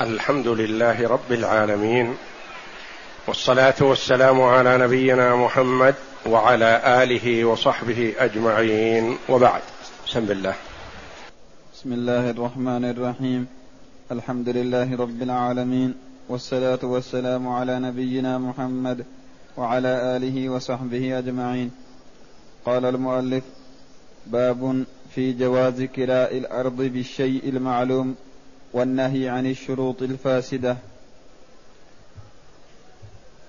الحمد لله رب العالمين والصلاة والسلام على نبينا محمد وعلى آله وصحبه أجمعين وبعد. بسم الله. بسم الله الرحمن الرحيم. الحمد لله رب العالمين والصلاة والسلام على نبينا محمد وعلى آله وصحبه أجمعين. قال المؤلف باب في جواز كراء الأرض بالشيء المعلوم والنهي عن الشروط الفاسدة.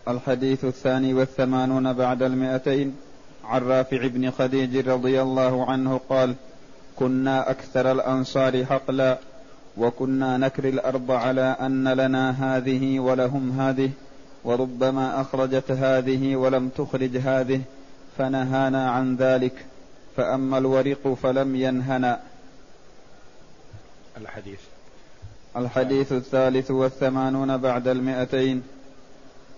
الحديث الثاني والثمانون بعد المئتين عن رافع بن خديج رضي الله عنه قال كنا أكثر الأنصار حقلا وكنا نكري الأرض على أن لنا هذه ولهم هذه وربما أخرجت هذه ولم تخرج هذه فنهانا عن ذلك فأما الورق فلم ينهنا. الحديث. الحديث الثالث والثمانون بعد المئتين.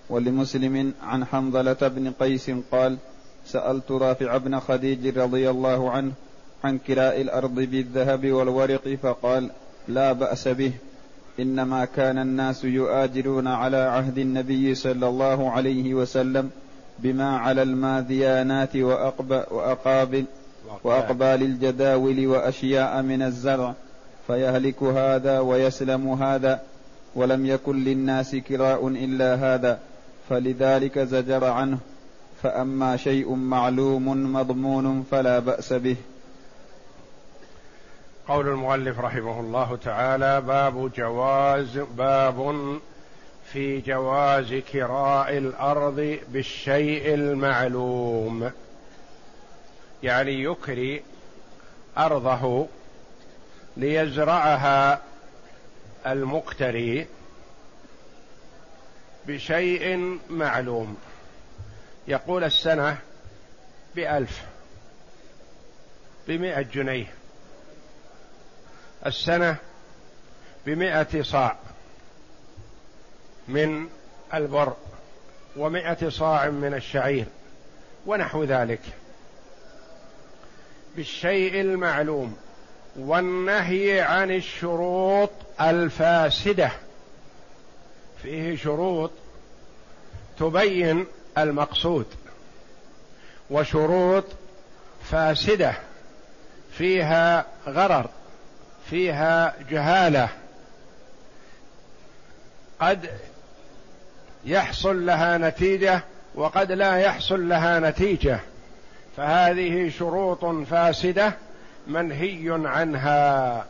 ولمسلم عن حنظلة بن قيس قال سألت رافع بن خديج رضي الله عنه عن كراء الأرض بالذهب والورق فقال لا بأس به. إنما كان الناس يؤاجرون على عهد النبي صلى الله عليه وسلم بما على الماذيانات وأقابل وأقبال الجداول وأشياء من الزرع. فيهلك هذا ويسلم هذا ولم يكن للناس كراء إلا هذا فلذلك زجر عنه. فأما شيء معلوم مضمون فلا بأس به. قول المؤلف رحمه الله تعالى باب جواز باب في جواز كراء الأرض بالشيء المعلوم. يعني يكري أرضه ليزرعها المقتري بشيء معلوم. يقول السنة بألف بمئة جنيه. السنة بمئة صاع من البر ومئة صاع من الشعير ونحو ذلك. بالشيء المعلوم. والنهي عن الشروط الفاسدة. فيه شروط تبين المقصود وشروط فاسدة. فيها غرر فيها جهالة. قد يحصل لها نتيجة وقد لا يحصل لها نتيجة. فهذه شروط فاسدة منهي عنها.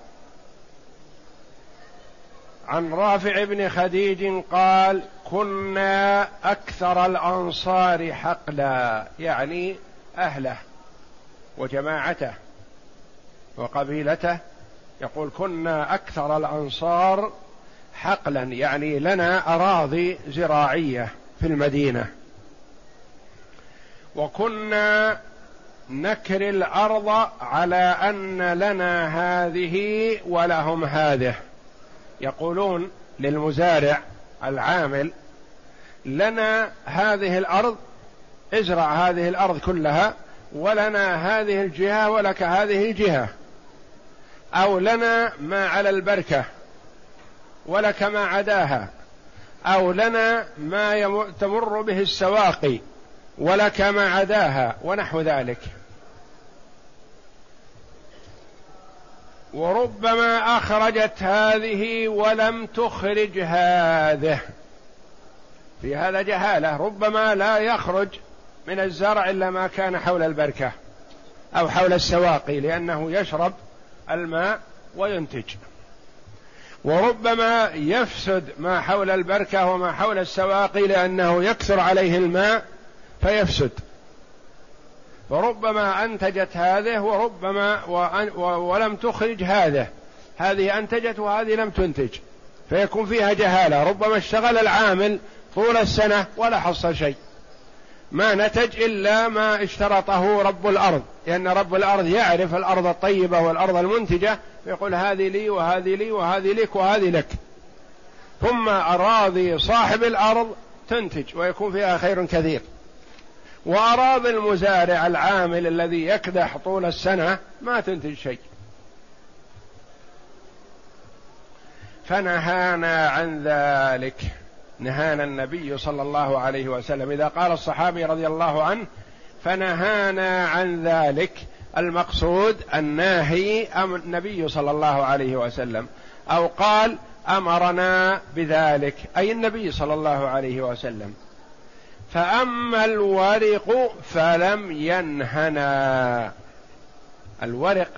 عن رافع بن خديج قال كنا أكثر الأنصار حقلا يعني أهله وجماعته وقبيلته. يقول كنا أكثر الأنصار حقلا يعني لنا أراضي زراعية في المدينة. وكنا نكر الأرض على أن لنا هذه ولهم هذه. يقولون للمزارع العامل لنا هذه الأرض ازرع هذه الأرض كلها ولنا هذه الجهة ولك هذه الجهة. أو لنا ما على البركة ولك ما عداها. أو لنا ما تمر به السواقي. ولك ما عداها ونحو ذلك. وربما أخرجت هذه ولم تخرج هذه. في هذا جهالة ربما لا يخرج من الزرع إلا ما كان حول البركة أو حول السواقي لأنه يشرب الماء وينتج. وربما يفسد ما حول البركة وما حول السواقي لأنه يكثر عليه الماء فيفسد. فربما أنتجت هذه وربما ولم تخرج هذا هذه أنتجت وهذه لم تنتج. فيكون فيها جهالة. ربما اشتغل العامل طول السنة ولا حصل شيء. ما نتج إلا ما اشترطه رب الأرض. لأن رب الأرض يعرف الأرض الطيبة والأرض المنتجة. فيقول هذه لي وهذه لي وهذه لك وهذه لك. ثم أراضي صاحب الأرض تنتج ويكون فيها خير كثير. وأراضي المزارع العامل الذي يكدح طول السنة ما تنتج شيء. فنهانا عن ذلك. نهانا النبي صلى الله عليه وسلم. إذا قال الصحابي رضي الله عنه فنهانا عن ذلك. المقصود الناهي أم النبي صلى الله عليه وسلم. أو قال أمرنا بذلك. أي النبي صلى الله عليه وسلم. فأما الورق فلم ينهنا. الورق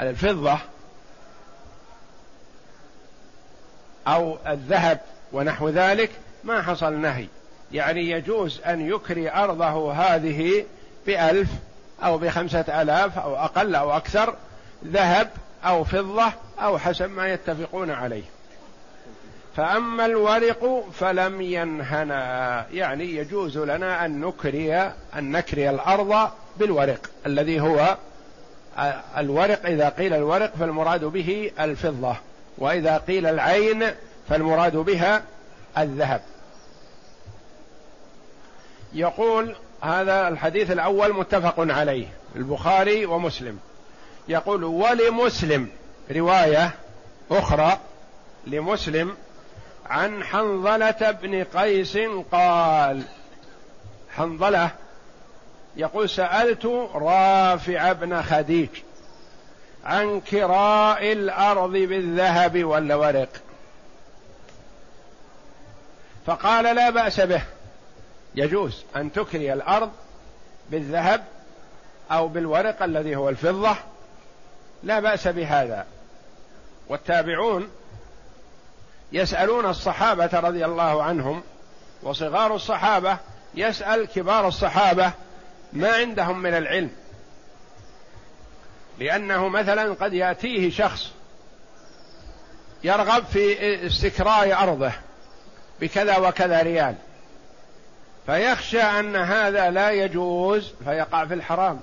الفضة أو الذهب ونحو ذلك ما حصل نهي. يعني يجوز أن يكري أرضه هذه بألف أو بخمسة آلاف أو أقل أو أكثر ذهب أو فضة أو حسب ما يتفقون عليه. فأما الورق فلم ينهنا. يعني يجوز لنا أن نكري أن نكري الأرض بالورق الذي هو الورق إذا قيل الورق فالمراد به الفضة وإذا قيل العين فالمراد بها الذهب. يقول هذا الحديث الأول متفق عليه البخاري ومسلم. يقول ولمسلم رواية أخرى لمسلم عن حنظلة بن قيس قال حنظلة يقول سألت رافع بن خديج عن كراء الأرض بالذهب والورق. فقال لا بأس به يجوز أن تكري الأرض بالذهب أو بالورق الذي هو الفضة لا بأس بهذا. والتابعون يسألون الصحابة رضي الله عنهم وصغار الصحابة يسأل كبار الصحابة ما عندهم من العلم. لأنه مثلا قد يأتيه شخص يرغب في استكراء أرضه بكذا وكذا ريال فيخشى أن هذا لا يجوز فيقع في الحرام.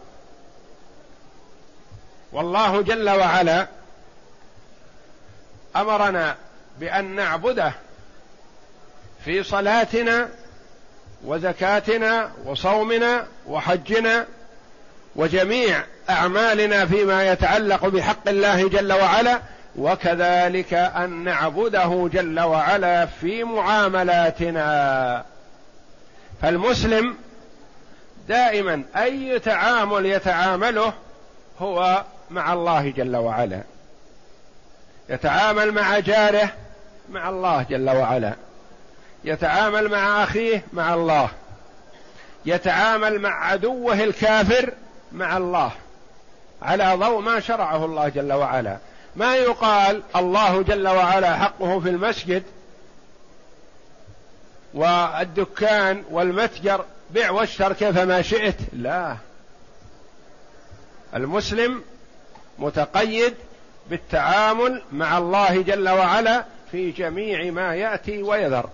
والله جل وعلا أمرنا بأن نعبده في صلاتنا وزكاتنا وصومنا وحجنا وجميع أعمالنا فيما يتعلق بحق الله جل وعلا وكذلك أن نعبده جل وعلا في معاملاتنا. فالمسلم دائما أي تعامل يتعامله هو مع الله جل وعلا. يتعامل مع جاره مع الله جل وعلا. يتعامل مع أخيه مع الله. يتعامل مع عدوه الكافر مع الله. على ضوء ما شرعه الله جل وعلا. ما يقال الله جل وعلا حقه في المسجد والدكان والمتجر بع واشتر كيفما شئت؟ لا. المسلم متقيد بالتعامل مع الله جل وعلا في جميع ما يأتي ويذر.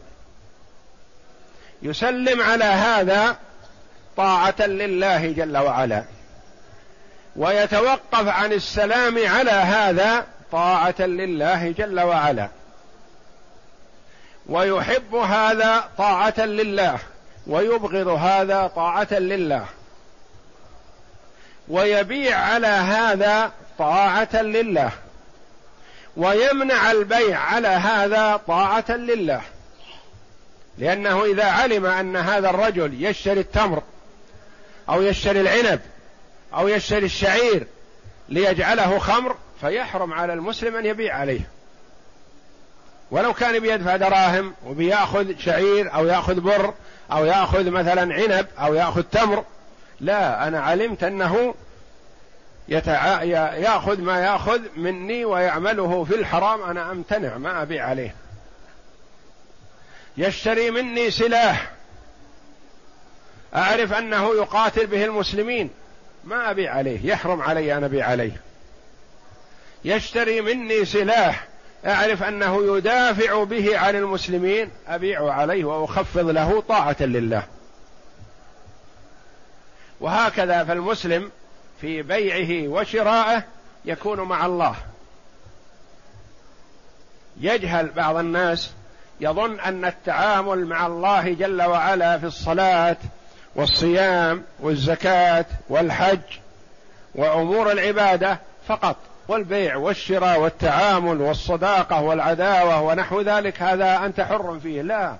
يسلم على هذا طاعة لله جل وعلا. ويتوقف عن السلام على هذا طاعة لله جل وعلا. ويحب هذا طاعة لله. ويبغض هذا طاعة لله. ويبيع على هذا طاعة لله. ويمنع البيع على هذا طاعة لله. لأنه إذا علم أن هذا الرجل يشتري التمر أو يشتري العنب أو يشتري الشعير ليجعله خمر فيحرم على المسلم أن يبيع عليه. ولو كان بيدفع دراهم وبيأخذ شعير أو يأخذ بر أو يأخذ مثلا عنب أو يأخذ تمر لا أنا علمت أنه يتع... ياخذ ما ياخذ مني ويعمله في الحرام أنا أمتنع ما أبيع عليه. يشتري مني سلاح. أعرف أنه يقاتل به المسلمين. ما أبيع عليه يحرم علي أن أبيع عليه. يشتري مني سلاح. أعرف أنه يدافع به عن المسلمين. أبيع عليه وأخفض له طاعة لله. وهكذا فالمسلم في بيعه وشرائه يكون مع الله. يجهل بعض الناس يظن أن التعامل مع الله جل وعلا في الصلاة والصيام والزكاة والحج وأمور العبادة فقط والبيع والشراء والتعامل والصداقة والعداوة ونحو ذلك هذا أنت حر فيه. لا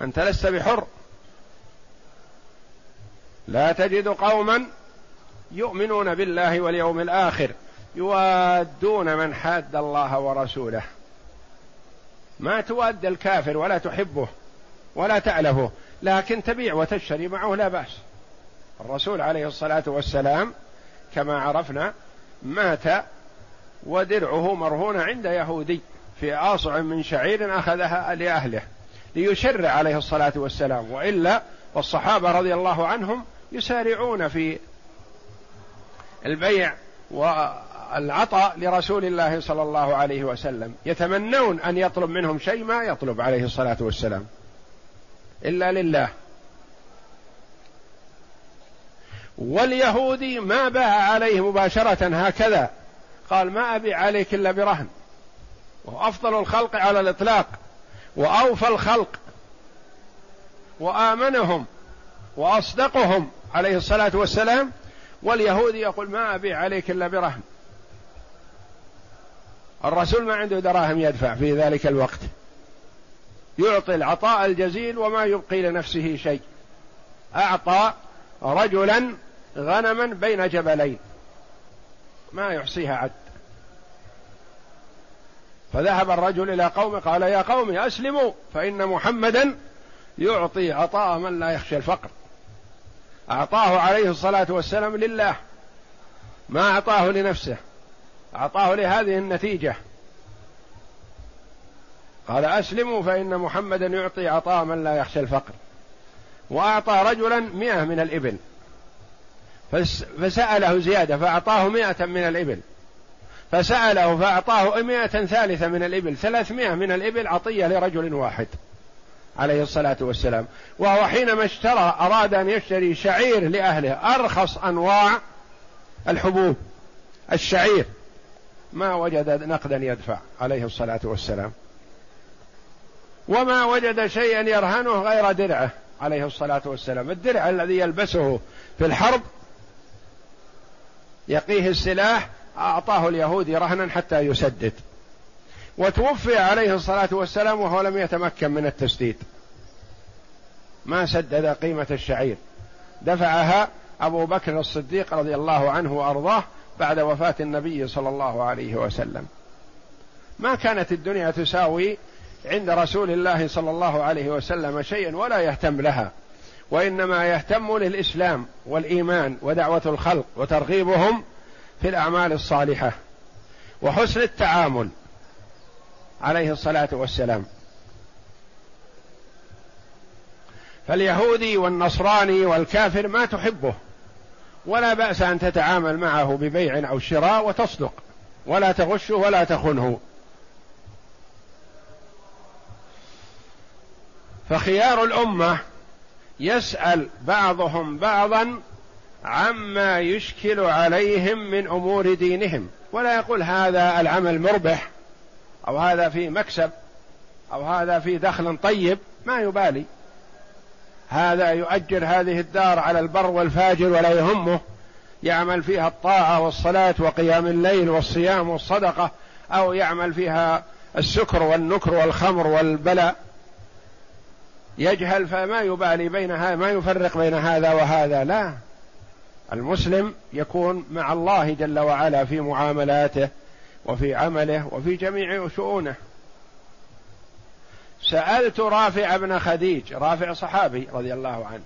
أنت لست بحر. لا تجد قوما يؤمنون بالله واليوم الآخر يوادون من حاد الله ورسوله. ما تواد الكافر ولا تحبه ولا تألفه لكن تبيع وتشتري معه لا بأس. الرسول عليه الصلاة والسلام كما عرفنا مات ودرعه مرهون عند يهودي في آصع من شعير أخذها لأهله ليشرع عليه الصلاة والسلام. وإلا والصحابة رضي الله عنهم يسارعون في البيع والعطاء لرسول الله صلى الله عليه وسلم. يتمنون أن يطلب منهم شيء ما يطلب عليه الصلاة والسلام. إلا لله. واليهودي ما باع عليه مباشرة هكذا. قال ما أبيع عليك إلا برهن. وأفضل الخلق على الإطلاق. وأوفى الخلق. وآمنهم. وأصدقهم عليه الصلاة والسلام. واليهودي يقول ما أبيع عليك إلا برهن الرسول ما عنده دراهم يدفع في ذلك الوقت. يعطي العطاء الجزيل وما يبقي لنفسه شيء. أعطى رجلا غنما بين جبلين. ما يحصيها عد. فذهب الرجل إلى قومه قال يا قوم أسلموا فإن محمدا يعطي عطاء من لا يخشى الفقر. أعطاه عليه الصلاة والسلام لله. ما أعطاه لنفسه. أعطاه لهذه النتيجة. قال أسلموا فإن محمدا يعطي عطاء من لا يخشى الفقر. وأعطى رجلا مئة من الإبل. فسأله زيادة فأعطاه مئة من الإبل. فسأله فأعطاه مئة ثالثة من الإبل. ثلاثمائة من الإبل عطية لرجل واحد. عليه الصلاة والسلام. وهو حينما اشترى أراد أن يشتري شعير لأهله أرخص أنواع الحبوب. الشعير. ما وجد نقدا يدفع عليه الصلاة والسلام. وما وجد شيئا يرهنه غير درعه عليه الصلاة والسلام. الدرع الذي يلبسه في الحرب يقيه السلاح أعطاه اليهودي رهنا حتى يسدد. وتوفي عليه الصلاة والسلام وهو لم يتمكن من التسديد. ما سدد قيمة الشعير. دفعها أبو بكر الصديق رضي الله عنه وأرضاه بعد وفاة النبي صلى الله عليه وسلم. ما كانت الدنيا تساوي عند رسول الله صلى الله عليه وسلم شيئا ولا يهتم لها. وإنما يهتم للإسلام والإيمان ودعوة الخلق وترغيبهم في الأعمال الصالحة وحسن التعامل عليه الصلاة والسلام. فاليهودي والنصراني والكافر ما تحبه ولا بأس أن تتعامل معه ببيع أو شراء وتصدق ولا تغشه ولا تخنه. فخيار الأمة يسأل بعضهم بعضا عما يشكل عليهم من أمور دينهم ولا يقول هذا العمل مربح. أو هذا في مكسب أو هذا في دخل طيب ما يبالي. هذا يؤجر هذه الدار على البر والفاجر ولا يهمه. يعمل فيها الطاعة والصلاة وقيام الليل والصيام والصدقة أو يعمل فيها السكر والنكر والخمر والبلاء يجهل فما يبالي بين هذا ما يفرق بين هذا وهذا لا. المسلم يكون مع الله جل وعلا في معاملاته. وفي عمله وفي جميع شؤونه. سألت رافع بن خديج رافع صحابي رضي الله عنه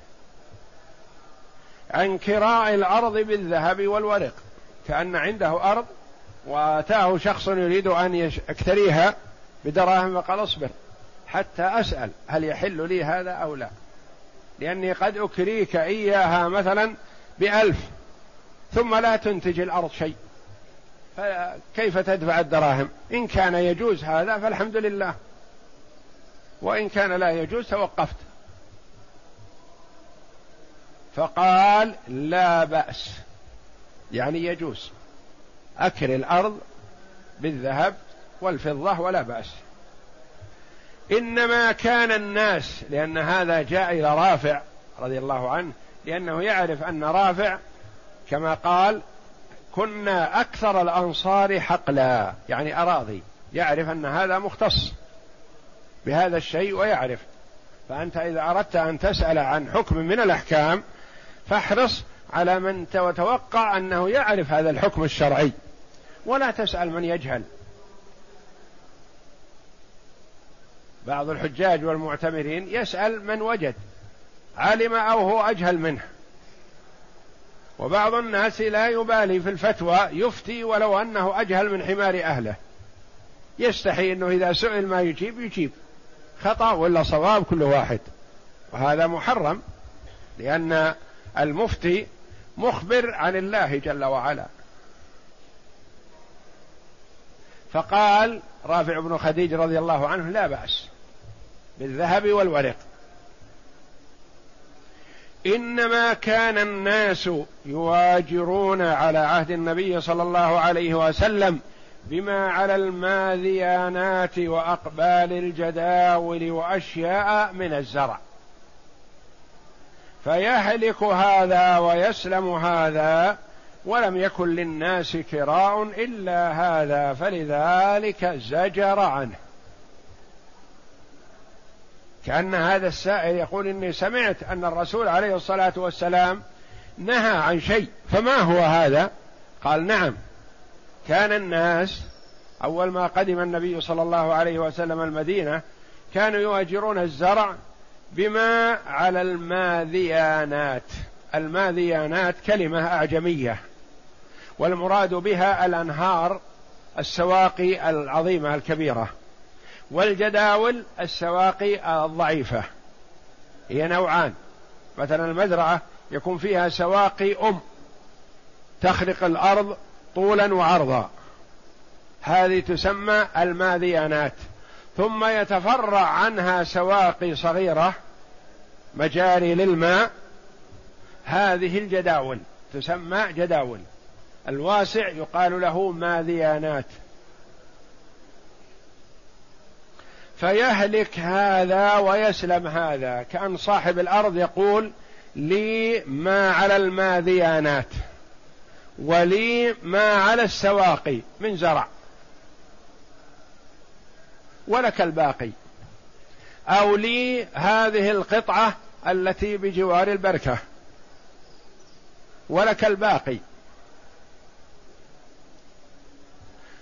عن كراء الأرض بالذهب والورق كأن عنده أرض وأتاه شخص يريد أن يشتريها بدراهم فقال اصبر حتى أسأل هل يحل لي هذا أو لا. لأني قد أكريك إياها مثلا بألف ثم لا تنتج الأرض شيء. فكيف تدفع الدراهم؟ إن كان يجوز هذا فالحمد لله. وإن كان لا يجوز توقفت. فقال لا بأس. يعني يجوز. أكر الأرض بالذهب والفضة ولا بأس. إنما كان الناس لأن هذا جاء إلى رافع رضي الله عنه لأنه يعرف أن رافع كما قال كنا أكثر الأنصار حقلا يعني أراضي يعرف أن هذا مختص بهذا الشيء ويعرف. فأنت إذا أردت أن تسأل عن حكم من الأحكام فاحرص على من تتوقع أنه يعرف هذا الحكم الشرعي ولا تسأل من يجهل. بعض الحجاج والمعتمرين يسأل من وجد علم أو هو أجهل منه. وبعض الناس لا يبالي في الفتوى يفتي ولو أنه أجهل من حمار أهله. يستحي أنه إذا سئل ما يجيب يجيب. خطأ ولا صواب كل واحد. وهذا محرم لأن المفتي مخبر عن الله جل وعلا. فقال رافع بن خديج رضي الله عنه لا بأس بالذهب والورق. إنما كان الناس يواجرون على عهد النبي صلى الله عليه وسلم بما على الماذيانات وأقبال الجداول وأشياء من الزرع. فيهلك هذا ويسلم هذا ولم يكن للناس كراء إلا هذا فلذلك زجر عنه. كأن هذا السائل يقول إني سمعت أن الرسول عليه الصلاة والسلام نهى عن شيء فما هو هذا؟ قال نعم كان الناس أول ما قدم النبي صلى الله عليه وسلم المدينة كانوا يؤجرون الزرع بما على الماذيانات. الماذيانات كلمة أعجمية والمراد بها الأنهار السواقي العظيمة الكبيرة. والجداول السواقي الضعيفة. هي نوعان. مثلا المزرعة يكون فيها سواقي أم تخرق الأرض طولا وعرضا. هذه تسمى الماذيانات. ثم يتفرع عنها سواقي صغيرة مجاري للماء. هذه الجداول تسمى جداول. الواسع يقال له ماذيانات. فيهلك هذا ويسلم هذا. كأن صاحب الأرض يقول لي ما على الماذيانات ولي ما على السواقي من زرع ولك الباقي. أو لي هذه القطعة التي بجوار البركة ولك الباقي.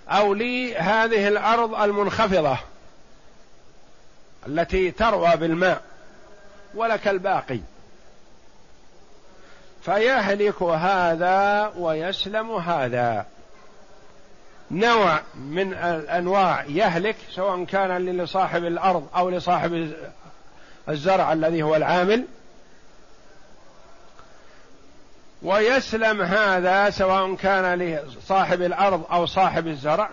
أو لي هذه الأرض المنخفضة التي تروى بالماء ولك الباقي. فيهلك هذا ويسلم هذا. نوع من الانواع يهلك سواء كان لصاحب الأرض أو لصاحب الزرع الذي هو العامل. ويسلم هذا سواء كان لصاحب الأرض أو صاحب الزرع.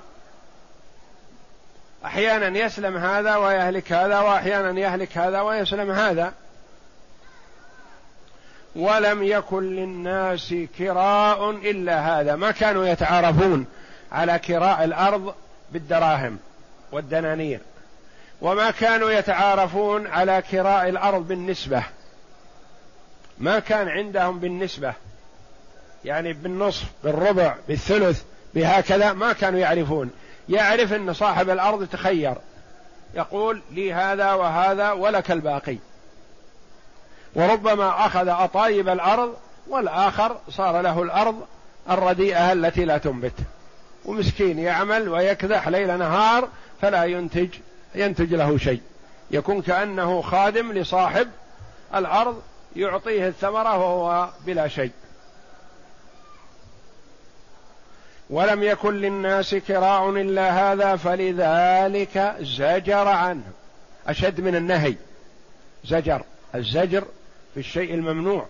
أحيانا يسلم هذا ويهلك هذا وأحيانا يهلك هذا ويسلم هذا. ولم يكن للناس كراء إلا هذا. ما كانوا يتعارفون على كراء الأرض بالدراهم والدنانير. وما كانوا يتعارفون على كراء الأرض بالنسبة. ما كان عندهم بالنسبة. يعني بالنصف بالربع بالثلث بهكذا ما كانوا يعرفون. يعرف أن صاحب الأرض تخير. يقول لي هذا وهذا ولك الباقي. وربما أخذ أطايب الأرض والآخر صار له الأرض الرديئة التي لا تنبت. ومسكين يعمل ويكدح ليل نهار فلا ينتج ينتج له شيء. يكون كأنه خادم لصاحب الأرض يعطيه الثمرة وهو بلا شيء. ولم يكن للناس كراء إلا هذا فلذلك زجر عنه. أشد من النهي. زجر. الزجر في الشيء الممنوع.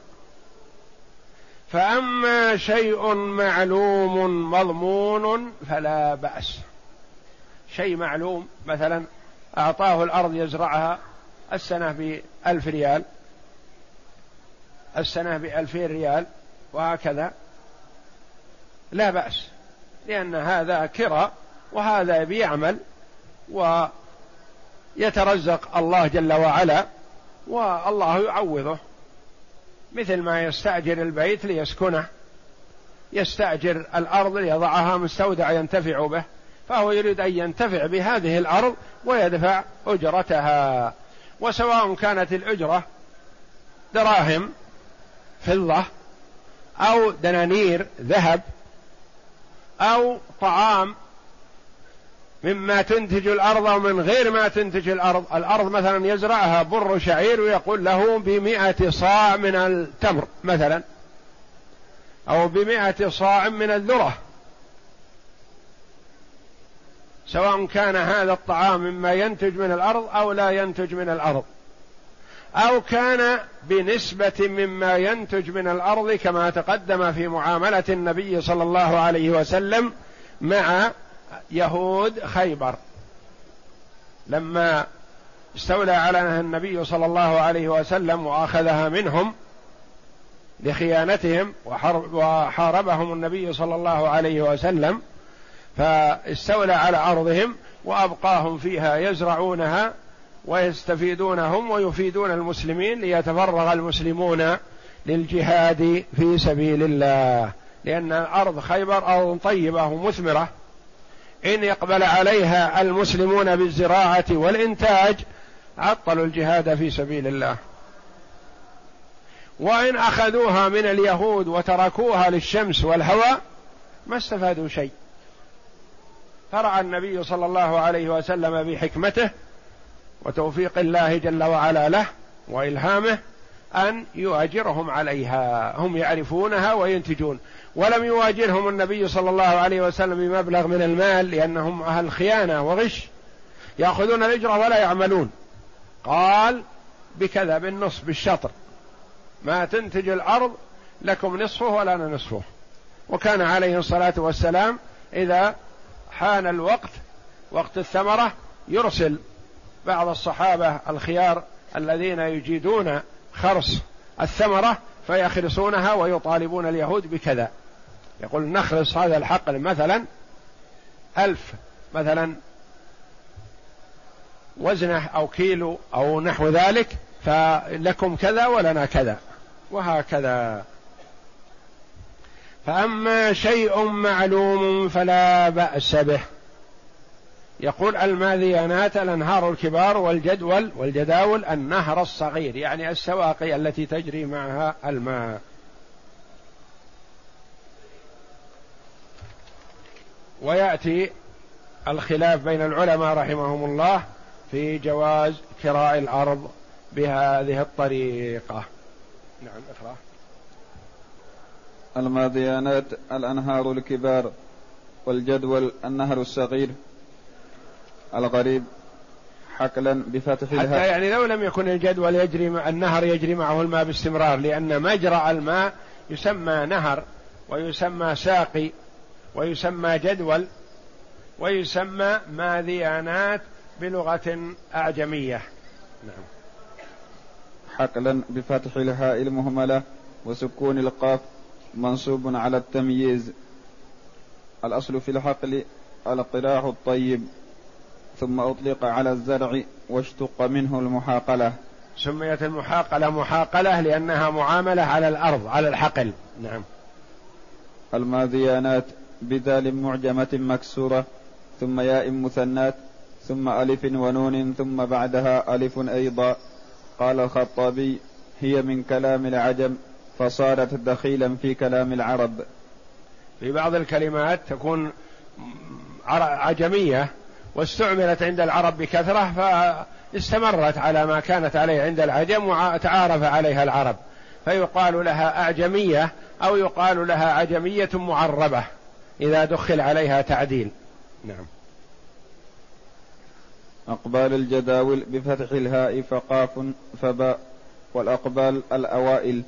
فأما شيء معلوم مضمون فلا بأس. شيء معلوم مثلا أعطاه الأرض يزرعها السنة بألف ريال. السنة بألفين ريال وهكذا. لا بأس. لأن هذا كرى وهذا بيعمل ويترزق الله جل وعلا والله يعوضه. مثل ما يستأجر البيت ليسكنه يستأجر الأرض ليضعها مستودع ينتفع به فهو يريد أن ينتفع بهذه الأرض ويدفع أجرتها. وسواء كانت الأجرة دراهم فضة أو دنانير ذهب أو طعام مما تنتج الأرض أو من غير ما تنتج الأرض. الأرض مثلا يزرعها بر شعير ويقول له بمئة صاع من التمر مثلا أو بمئة صاع من الذرة. سواء كان هذا الطعام مما ينتج من الأرض أو لا ينتج من الأرض. أو كان بنسبة مما ينتج من الأرض كما تقدم في معاملة النبي صلى الله عليه وسلم مع يهود خيبر. لما استولى على النبي صلى الله عليه وسلم وأخذها منهم لخيانتهم وحاربهم النبي صلى الله عليه وسلم فاستولى على أرضهم وأبقاهم فيها يزرعونها ويستفيدون هم ويفيدون المسلمين ليتفرغ المسلمون للجهاد في سبيل الله. لأن أرض خيبر أرض طيبة ومثمرة. إن يقبل عليها المسلمون بالزراعة والإنتاج عطلوا الجهاد في سبيل الله. وإن أخذوها من اليهود وتركوها للشمس والهواء ما استفادوا شيء. فرع النبي صلى الله عليه وسلم بحكمته وتوفيق الله جل وعلا له وإلهامه أن يؤجرهم عليها. هم يعرفونها وينتجون. ولم يواجههم النبي صلى الله عليه وسلم بمبلغ من المال لأنهم أهل خيانة وغش يأخذون الأجرة ولا يعملون. قال بكذا بالنصف بالشطر. ما تنتج الأرض لكم نصفه ولنا نصفه. وكان عليه الصلاة والسلام إذا حان الوقت وقت الثمرة يرسل بعض الصحابة الخيار الذين يجيدون خرص الثمرة فيخرصونها ويطالبون اليهود بكذا. يقول نخلص هذا الحقل مثلا ألف مثلا وزنة أو كيلو أو نحو ذلك فلكم كذا ولنا كذا وهكذا. فأما شيء معلوم فلا بأس به. يقول الماذيانات الأنهار الكبار والجدول والجداول النهر الصغير يعني السواقي التي تجري معها الماء. ويأتي الخلاف بين العلماء رحمهم الله في جواز كراء الأرض بهذه الطريقة. نعم اقرأ. الماضيانات الأنهار الكبار والجدول النهر الصغير. الغريب حقلا بفتح حتى يعني لو لم يكن الجدول يجري مع النهر يجري معه الماء باستمرار لأن مجرى الماء يسمى نهر ويسمى ساقي ويسمى جدول ويسمى ماذيانات بلغة أعجمية. نعم. حقلا بفتح الهاء المهملة وسكون القاف منصوب على التمييز. الأصل في الحقل القراح الطيب. ثم أطلق على الزرع واشتق منه المحاقلة. سميت المحاقلة محاقلة لأنها معاملة على الأرض على الحقل. نعم. الماذيانات بدال معجمة مكسورة ثم ياء مثنات ثم ألف ونون ثم بعدها ألف أيضا. قال الخطابي هي من كلام العجم فصارت دخيلا في كلام العرب. في بعض الكلمات تكون عجمية واستعملت عند العرب بكثرة فاستمرت على ما كانت عليه عند العجم وتعارف عليها العرب. فيقال لها أعجمية أو يقال لها عجمية معربة إذا دخل عليها تعديل. نعم. أقبال الجداول بفتح الهاء فقاف فباء والأقبال الأوائل.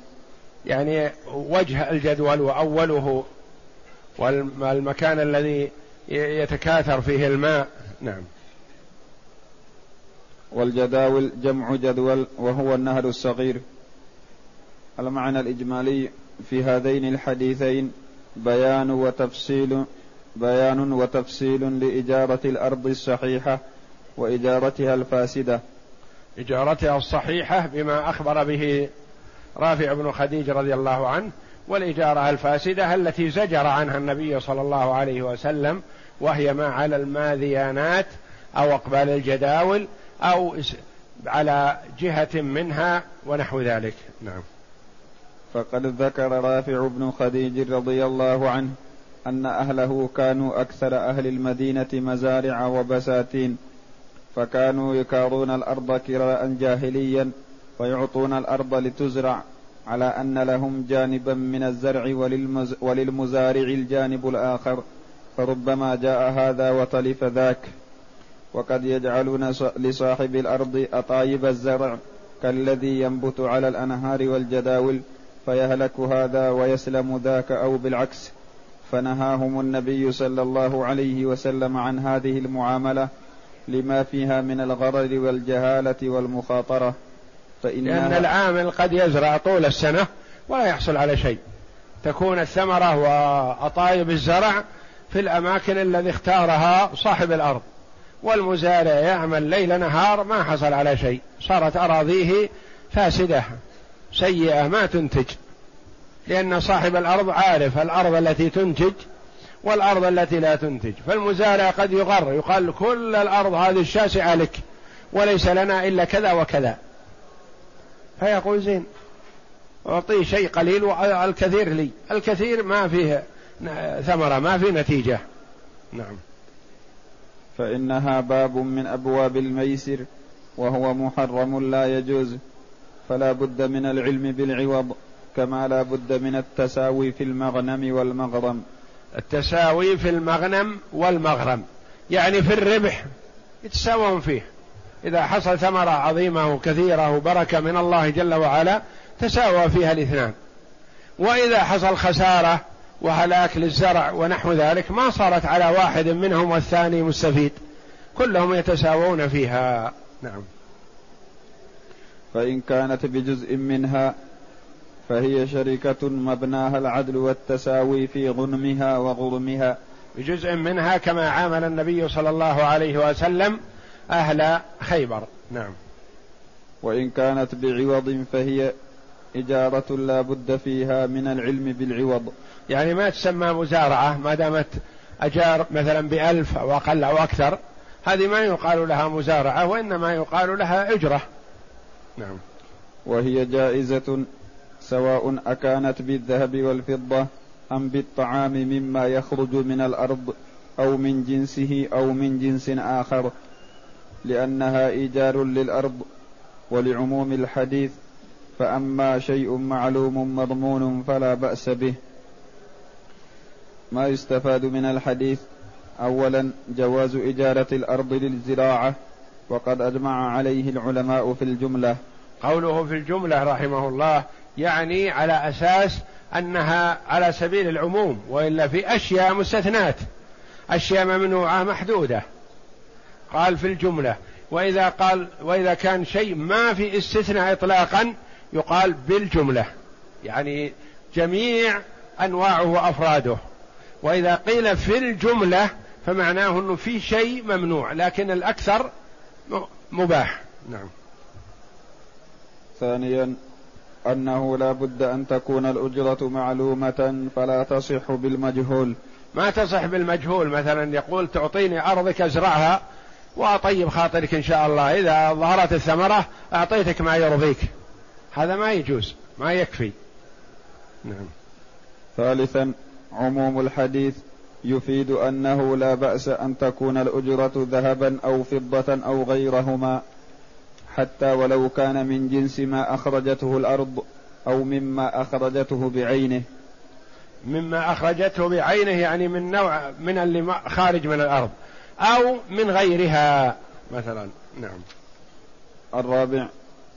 يعني وجه الجدول وأوله والمكان الذي يتكاثر فيه الماء. نعم. والجداول جمع جدول وهو النهر الصغير. المعنى الإجمالي في هذين الحديثين بيان وتفصيل بيان وتفصيل لإجارة الأرض الصحيحة وإجارتها الفاسدة. إجارتها الصحيحة بما أخبر به رافع بن خديج رضي الله عنه والإجارة الفاسدة التي زجر عنها النبي صلى الله عليه وسلم وهي ما على الماذيانات أو أقبال الجداول أو على جهة منها ونحو ذلك. نعم. فقد ذكر رافع بن خديج رضي الله عنه أن أهله كانوا أكثر أهل المدينة مزارع وبساتين فكانوا يكارون الأرض كراء جاهليا ويعطون الأرض لتزرع على أن لهم جانبا من الزرع وللمز وللمزارع الجانب الآخر. فربما جاء هذا وطلف ذاك. وقد يجعلون لصاحب الأرض أطايب الزرع كالذي ينبت على الأنهار والجداول فيهلك هذا ويسلم ذاك أو بالعكس. فنهاهم النبي صلى الله عليه وسلم عن هذه المعاملة لما فيها من الغرر والجهالة والمخاطرة. فإنها لأن العامل قد يزرع طول السنة ولا يحصل على شيء. تكون الثمرة وأطايب الزرع في الأماكن الذي اختارها صاحب الأرض. والمزارع يعمل ليل نهار ما حصل على شيء. صارت أراضيه فاسدة. سيئة ما تنتج. لأن صاحب الأرض عارف الأرض التي تنتج والأرض التي لا تنتج. فالمزارع قد يغر. يقال كل الأرض هذه الشاسعة لك. وليس لنا إلا كذا وكذا. فيقول زين أعطيه شيء قليل والكثير لي. الكثير ما فيه ثمرة ما فيه نتيجة. نعم. فإنها باب من أبواب الميسر وهو محرم لا يجوز. فلا بد من العلم بالعوض كما لا بد من التساوي في المغنم والمغرم. التساوي في المغنم والمغرم. يعني في الربح يتساوون فيه. إذا حصل ثمرة عظيمة وكثيرة وبركة من الله جل وعلا تساوى فيها الاثنان. وإذا حصل خسارة وهلاك للزرع ونحو ذلك ما صارت على واحد منهم والثاني مستفيد. كلهم يتساوون فيها. نعم. فإن كانت بجزء منها فهي شركة مبناها العدل والتساوي في غنمها وغرمها. بجزء منها كما عامل النبي صلى الله عليه وسلم أهل خيبر. نعم. وإن كانت بعوض فهي إجارة لا بد فيها من العلم بالعوض. يعني ما تسمى مزارعة ما دامت أجار مثلا بألف أو أقل أو أكثر هذه ما يقال لها مزارعة وإنما يقال لها أجرة. نعم. وهي جائزة سواء أكانت بالذهب والفضة أم بالطعام مما يخرج من الأرض أو من جنسه أو من جنس آخر لأنها إيجار للأرض ولعموم الحديث فأما شيء معلوم مضمون فلا بأس به. ما يستفاد من الحديث؟ أولا جواز إجارة الأرض للزراعة وقد أجمع عليه العلماء في الجملة. قوله في الجملة رحمه الله يعني على أساس أنها على سبيل العموم وإلا في أشياء مستثنات أشياء ممنوعة محدودة. قال في الجملة وإذا قال وإذا كان شيء ما في استثناء إطلاقا يقال بالجملة يعني جميع أنواعه وأفراده. وإذا قيل في الجملة فمعناه أنه في شيء ممنوع لكن الأكثر مباح. نعم. ثانيا أنه لا بد أن تكون الأجرة معلومة فلا تصح بالمجهول. ما تصح بالمجهول؟ مثلا يقول تعطيني أرضك أزرعها وأطيب خاطرك إن شاء الله. إذا ظهرت الثمرة أعطيتك ما يرضيك. هذا ما يجوز ما يكفي. نعم. ثالثا عموم الحديث يفيد أنه لا بأس أن تكون الأجرة ذهبا أو فضة أو غيرهما حتى ولو كان من جنس ما أخرجته الأرض أو مما أخرجته بعينه. مما أخرجته بعينه يعني من نوع من اللي خارج من الأرض أو من غيرها مثلا. نعم. الرابع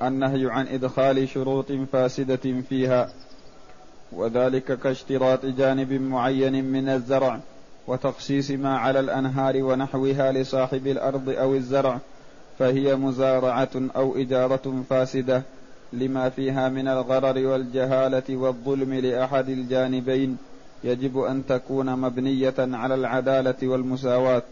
النهي عن إدخال شروط فاسدة فيها وذلك كاشتراط جانب معين من الزرع وتخصيص ما على الأنهار ونحوها لصاحب الأرض أو الزرع فهي مزارعة أو إجارة فاسدة لما فيها من الغرر والجهالة والظلم لأحد الجانبين يجب أن تكون مبنية على العدالة والمساواة.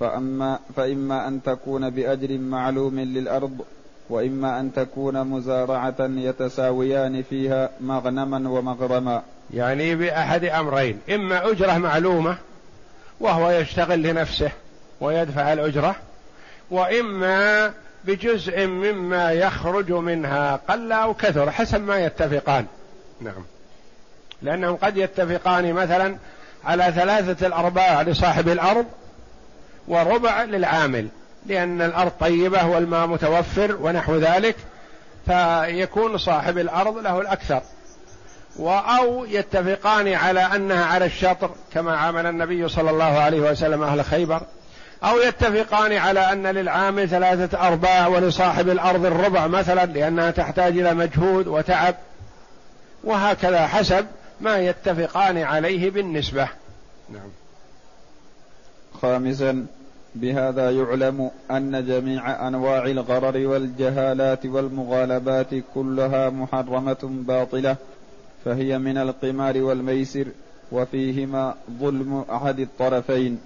فأما فإما أن تكون بأجر معلوم للأرض وإما أن تكون مزارعة يتساويان فيها مغنما ومغرما. يعني بأحد أمرين إما أجرة معلومة وهو يشتغل لنفسه ويدفع الأجرة وإما بجزء مما يخرج منها قل أو كثر حسب ما يتفقان. نعم. لأنهم قد يتفقان مثلا على ثلاثة الأرباع لصاحب الأرض وربع للعامل. لأن الأرض طيبة والماء متوفر ونحو ذلك فيكون صاحب الأرض له الأكثر. أو يتفقان على أنها على الشطر كما عمل النبي صلى الله عليه وسلم أهل خيبر. أو يتفقان على أن للعامل ثلاثة أرباع ولصاحب الأرض الربع مثلا لأنها تحتاج إلى مجهود وتعب. وهكذا حسب ما يتفقان عليه بالنسبة. نعم. خامسا بهذا يعلم أن جميع أنواع الغرر والجهالات والمغالبات كلها محرمة باطلة فهي من القمار والميسر وفيهما ظلم أحد الطرفين.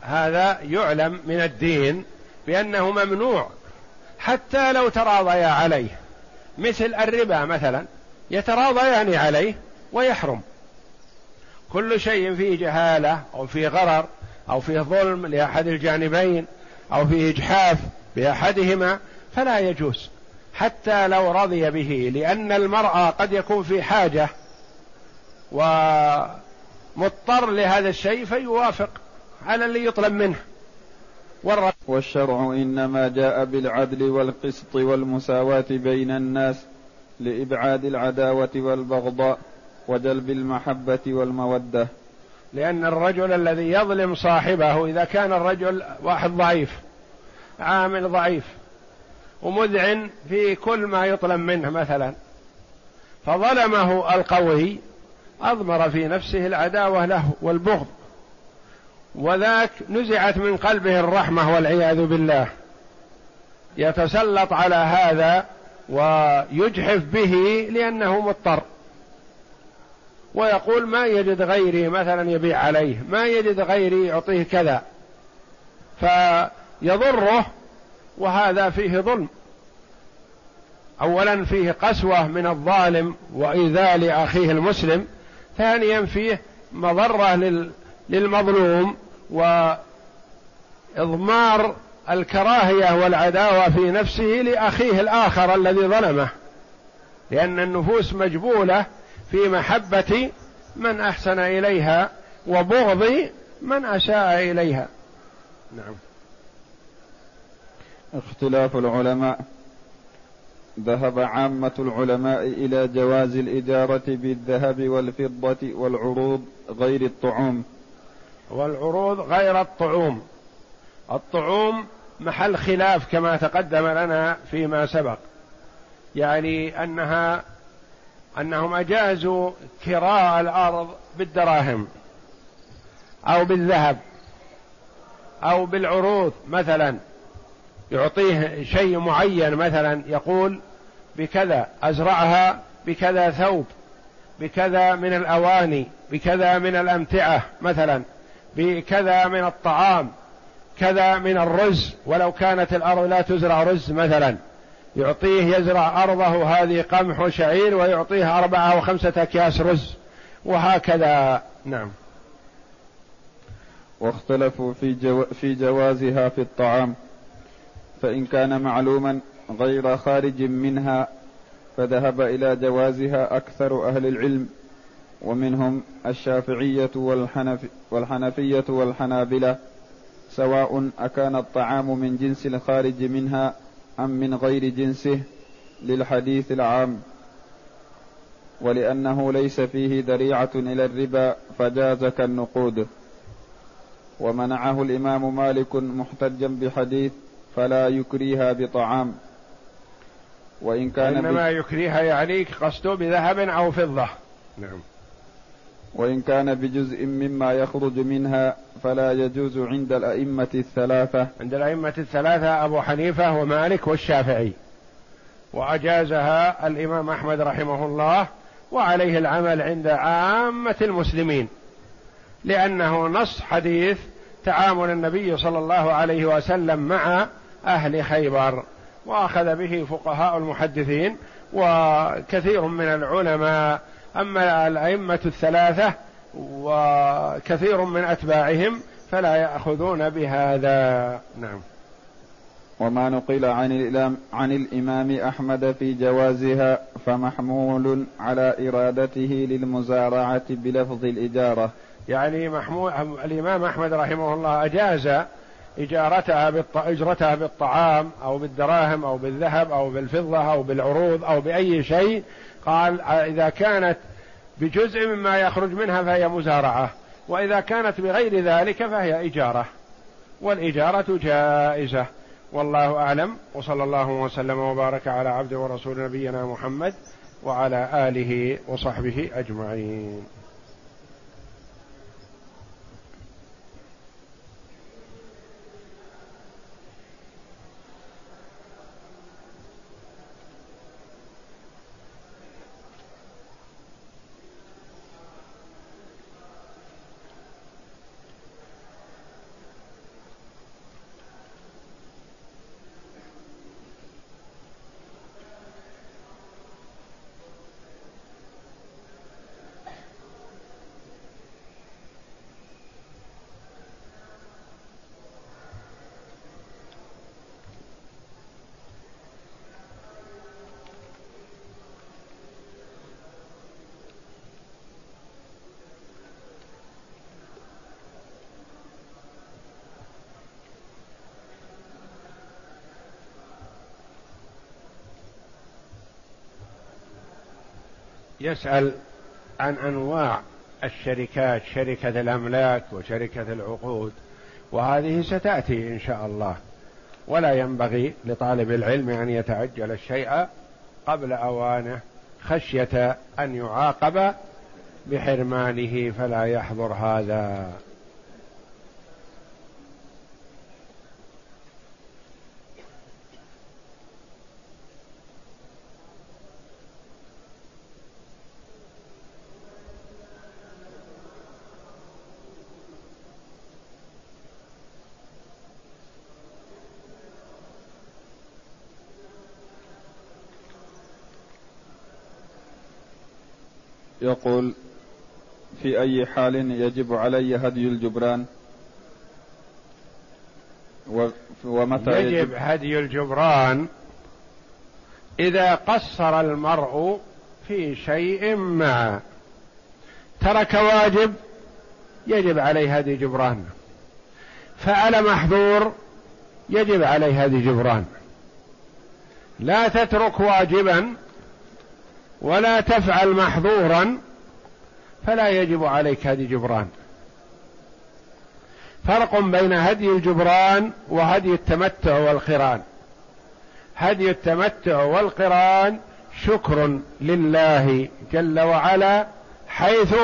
هذا يعلم من الدين بأنه ممنوع حتى لو تراضيا عليه. مثل الربا مثلا يتراضيان عليه ويحرم. كل شيء فيه جهالة أو فيه غرر أو فيه ظلم لأحد الجانبين أو فيه إجحاف بأحدهما فلا يجوز حتى لو رضي به لأن المرأة قد يكون في حاجة ومضطر لهذا الشيء فيوافق على اللي يطلب منه. والشرع إنما جاء بالعدل والقسط والمساواة بين الناس لإبعاد العداوة والبغضاء وجلب المحبة والمودة. لأن الرجل الذي يظلم صاحبه إذا كان الرجل واحد ضعيف عامل ضعيف ومذعن في كل ما يطلب منه مثلا فظلمه القوي أضمر في نفسه العداوة له والبغض وذاك نزعت من قلبه الرحمة والعياذ بالله. يتسلط على هذا ويجحف به لأنه مضطر. ويقول ما يجد غيري مثلا يبيع عليه ما يجد غيري يعطيه كذا. فيضره وهذا فيه ظلم. اولا فيه قسوة من الظالم وإيذاء لأخيه المسلم. ثانيا فيه مضرة للمظلوم وإضمار الكراهية والعداوة في نفسه لأخيه الآخر الذي ظلمه. لأن النفوس مجبولة في محبة من أحسن إليها وبغض من أساء إليها. نعم. اختلاف العلماء. ذهب عامة العلماء إلى جواز الإجارة بالذهب والفضة والعروض غير الطعوم. والعروض غير الطعوم. الطعوم محل خلاف كما تقدم لنا فيما سبق. يعني أنها أنهم أجازوا كراء الأرض بالدراهم أو بالذهب أو بالعروض مثلا. يعطيه شيء معين مثلا يقول بكذا أزرعها بكذا ثوب بكذا من الأواني بكذا من الأمتعة مثلا بكذا من الطعام كذا من الرز ولو كانت الأرض لا تزرع رز مثلا. يعطيه يزرع أرضه هذه قمح وشعير ويعطيه أربعة أو خمسة أكياس رز وهكذا. نعم. واختلفوا في, جو في جوازها في الطعام فإن كان معلوما غير خارج منها فذهب إلى جوازها أكثر أهل العلم ومنهم الشافعية والحنف والحنفية والحنابلة سواء أكان الطعام من جنس الخارج منها أم من غير جنسه للحديث العام ولأنه ليس فيه ذريعة إلى الربا فجاز كالنقود ومنعه الإمام مالك محتجا بحديث فلا يكريها بطعام. وإن كان إنما يكريها يعني قصده بذهب أو فضة. نعم. وإن كان بجزء مما يخرج منها فلا يجوز عند الأئمة الثلاثة. عند الأئمة الثلاثة أبو حنيفة ومالك والشافعي. وأجازها الإمام أحمد رحمه الله وعليه العمل عند عامة المسلمين. لأنه نص حديث تعامل النبي صلى الله عليه وسلم مع أهل خيبر. وأخذ به فقهاء المحدثين وكثير من العلماء أما الأئمة الثلاثة وكثير من أتباعهم فلا يأخذون بهذا. نعم. وما نقل عن الإمام, عن الإمام أحمد في جوازها فمحمول على إرادته للمزارعة بلفظ الإجارة. يعني محمول الإمام أحمد رحمه الله أجاز إجارتها بالط... إجرتها بالطعام أو بالدراهم أو بالذهب أو بالفضة أو بالعروض أو بأي شيء قال إذا كانت بجزء مما يخرج منها فهي مزارعة وإذا كانت بغير ذلك فهي إجارة والإجارة جائزة. والله أعلم وصلى الله وسلم وبارك على عبد ورسول نبينا محمد وعلى آله وصحبه أجمعين. يسأل عن أنواع الشركات شركة الأملاك وشركة العقود وهذه ستأتي إن شاء الله. ولا ينبغي لطالب العلم أن يتعجل الشيء قبل أوانه خشية أن يعاقب بحرمانه فلا يحضر هذا. يقول في أي حال يجب علي هدي الجبران؟ ومتى يجب, يجب؟ هدي الجبران إذا قصر المرء في شيء ما. ترك واجب يجب عليه هدي جبران. فعل محظور يجب عليه هدي جبران. لا تترك واجبا ولا تفعل محظورا فلا يجب عليك هدي جبران. فرق بين هدي الجبران وهدي التمتع والقران. هدي التمتع والقران شكر لله جل وعلا حيث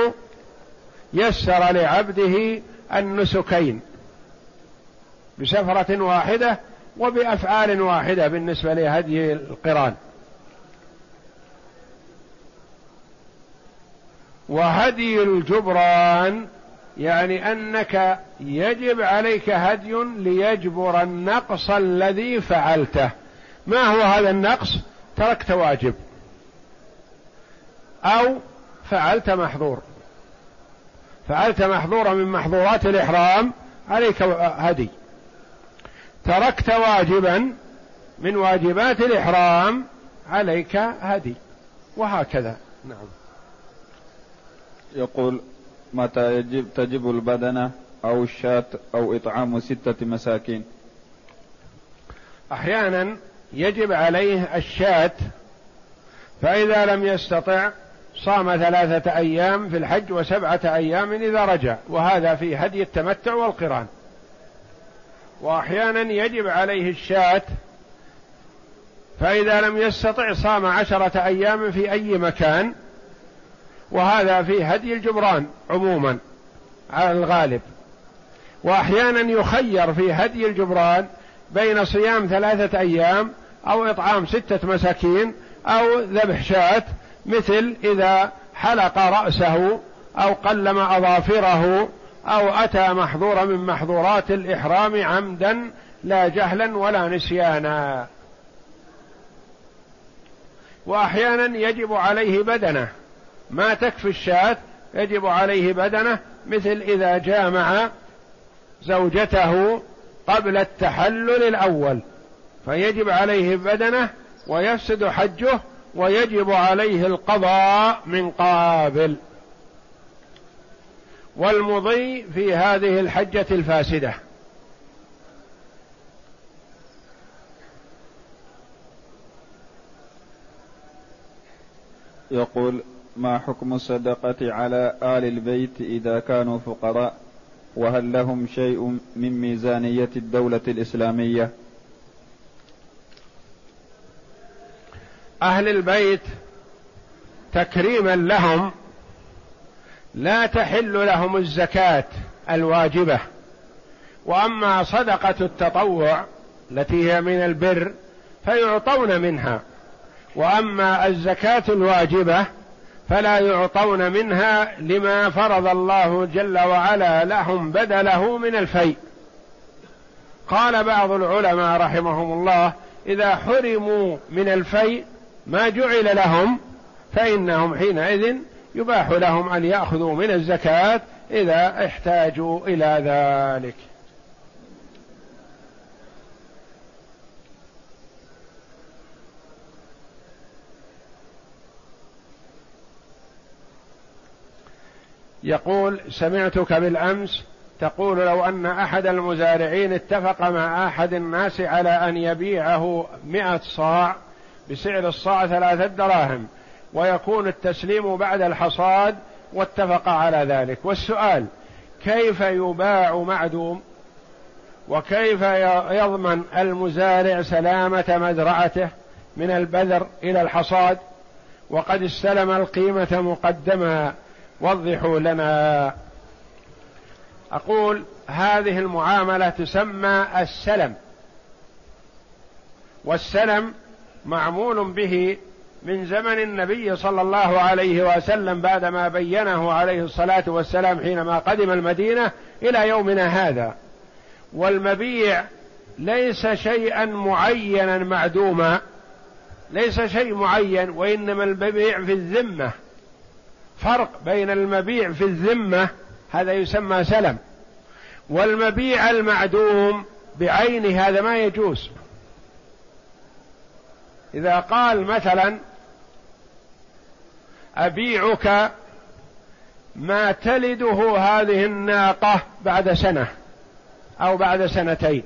يسر لعبده النسكين بسفرة واحدة وبأفعال واحدة بالنسبة لهدي القران. وهدي الجبران يعني أنك يجب عليك هدي ليجبر النقص الذي فعلته. ما هو هذا النقص؟ تركت واجب. أو فعلت محظور. فعلت محظورا من محظورات الإحرام عليك هدي. تركت واجبا من واجبات الإحرام عليك هدي. وهكذا. نعم. يقول متى يجب تجب البدنة أو الشاة أو إطعام ستة مساكين؟ أحيانا يجب عليه الشاة فإذا لم يستطع صام ثلاثة أيام في الحج وسبعة أيام إذا رجع وهذا في هدي التمتع والقران. وأحيانا يجب عليه الشاة فإذا لم يستطع صام عشرة أيام في أي مكان وهذا في هدي الجبران عموما على الغالب. واحيانا يخير في هدي الجبران بين صيام ثلاثة أيام أو إطعام ستة مساكين أو ذبح شاة مثل إذا حلق رأسه أو قلم أظافره أو أتى محظورا من محظورات الإحرام عمدا لا جهلا ولا نسيانا. وأحيانا يجب عليه بدنه ما تكفي الشاة يجب عليه بدنه مثل إذا جامع زوجته قبل التحلل الأول فيجب عليه بدنه ويفسد حجه ويجب عليه القضاء من قابل. والمضي في هذه الحجة الفاسدة. يقول ما حكم الصدقة على آل البيت إذا كانوا فقراء؟ وهل لهم شيء من ميزانية الدولة الإسلامية؟ أهل البيت تكريما لهم لا تحل لهم الزكاة الواجبة. وأما صدقة التطوع التي هي من البر فيعطون منها. وأما الزكاة الواجبة فلا يعطون منها لما فرض الله جل وعلا لهم بدله من الفيء. قال بعض العلماء رحمهم الله إذا حرموا من الفيء ما جعل لهم فإنهم حينئذ يباح لهم أن يأخذوا من الزكاة إذا احتاجوا إلى ذلك. يقول سمعتك بالأمس تقول لو أن أحد المزارعين اتفق مع أحد الناس على أن يبيعه مئة صاع بسعر الصاع ثلاثة دراهم ويكون التسليم بعد الحصاد واتفق على ذلك. والسؤال كيف يباع معدوم؟ وكيف يضمن المزارع سلامة مزرعته من البذر إلى الحصاد؟ وقد استلم القيمة مقدما وضحوا لنا. أقول هذه المعاملة تسمى السلم. والسلم معمول به من زمن النبي صلى الله عليه وسلم بعدما بينه عليه الصلاة والسلام حينما قدم المدينة إلى يومنا هذا. والمبيع ليس شيئا معينا معدوما. ليس شيء معين وإنما المبيع في الذمة. فرق بين المبيع في الذمة هذا يسمى سلم والمبيع المعدوم بعينه هذا ما يجوز. إذا قال مثلا أبيعك ما تلده هذه الناقة بعد سنة أو بعد سنتين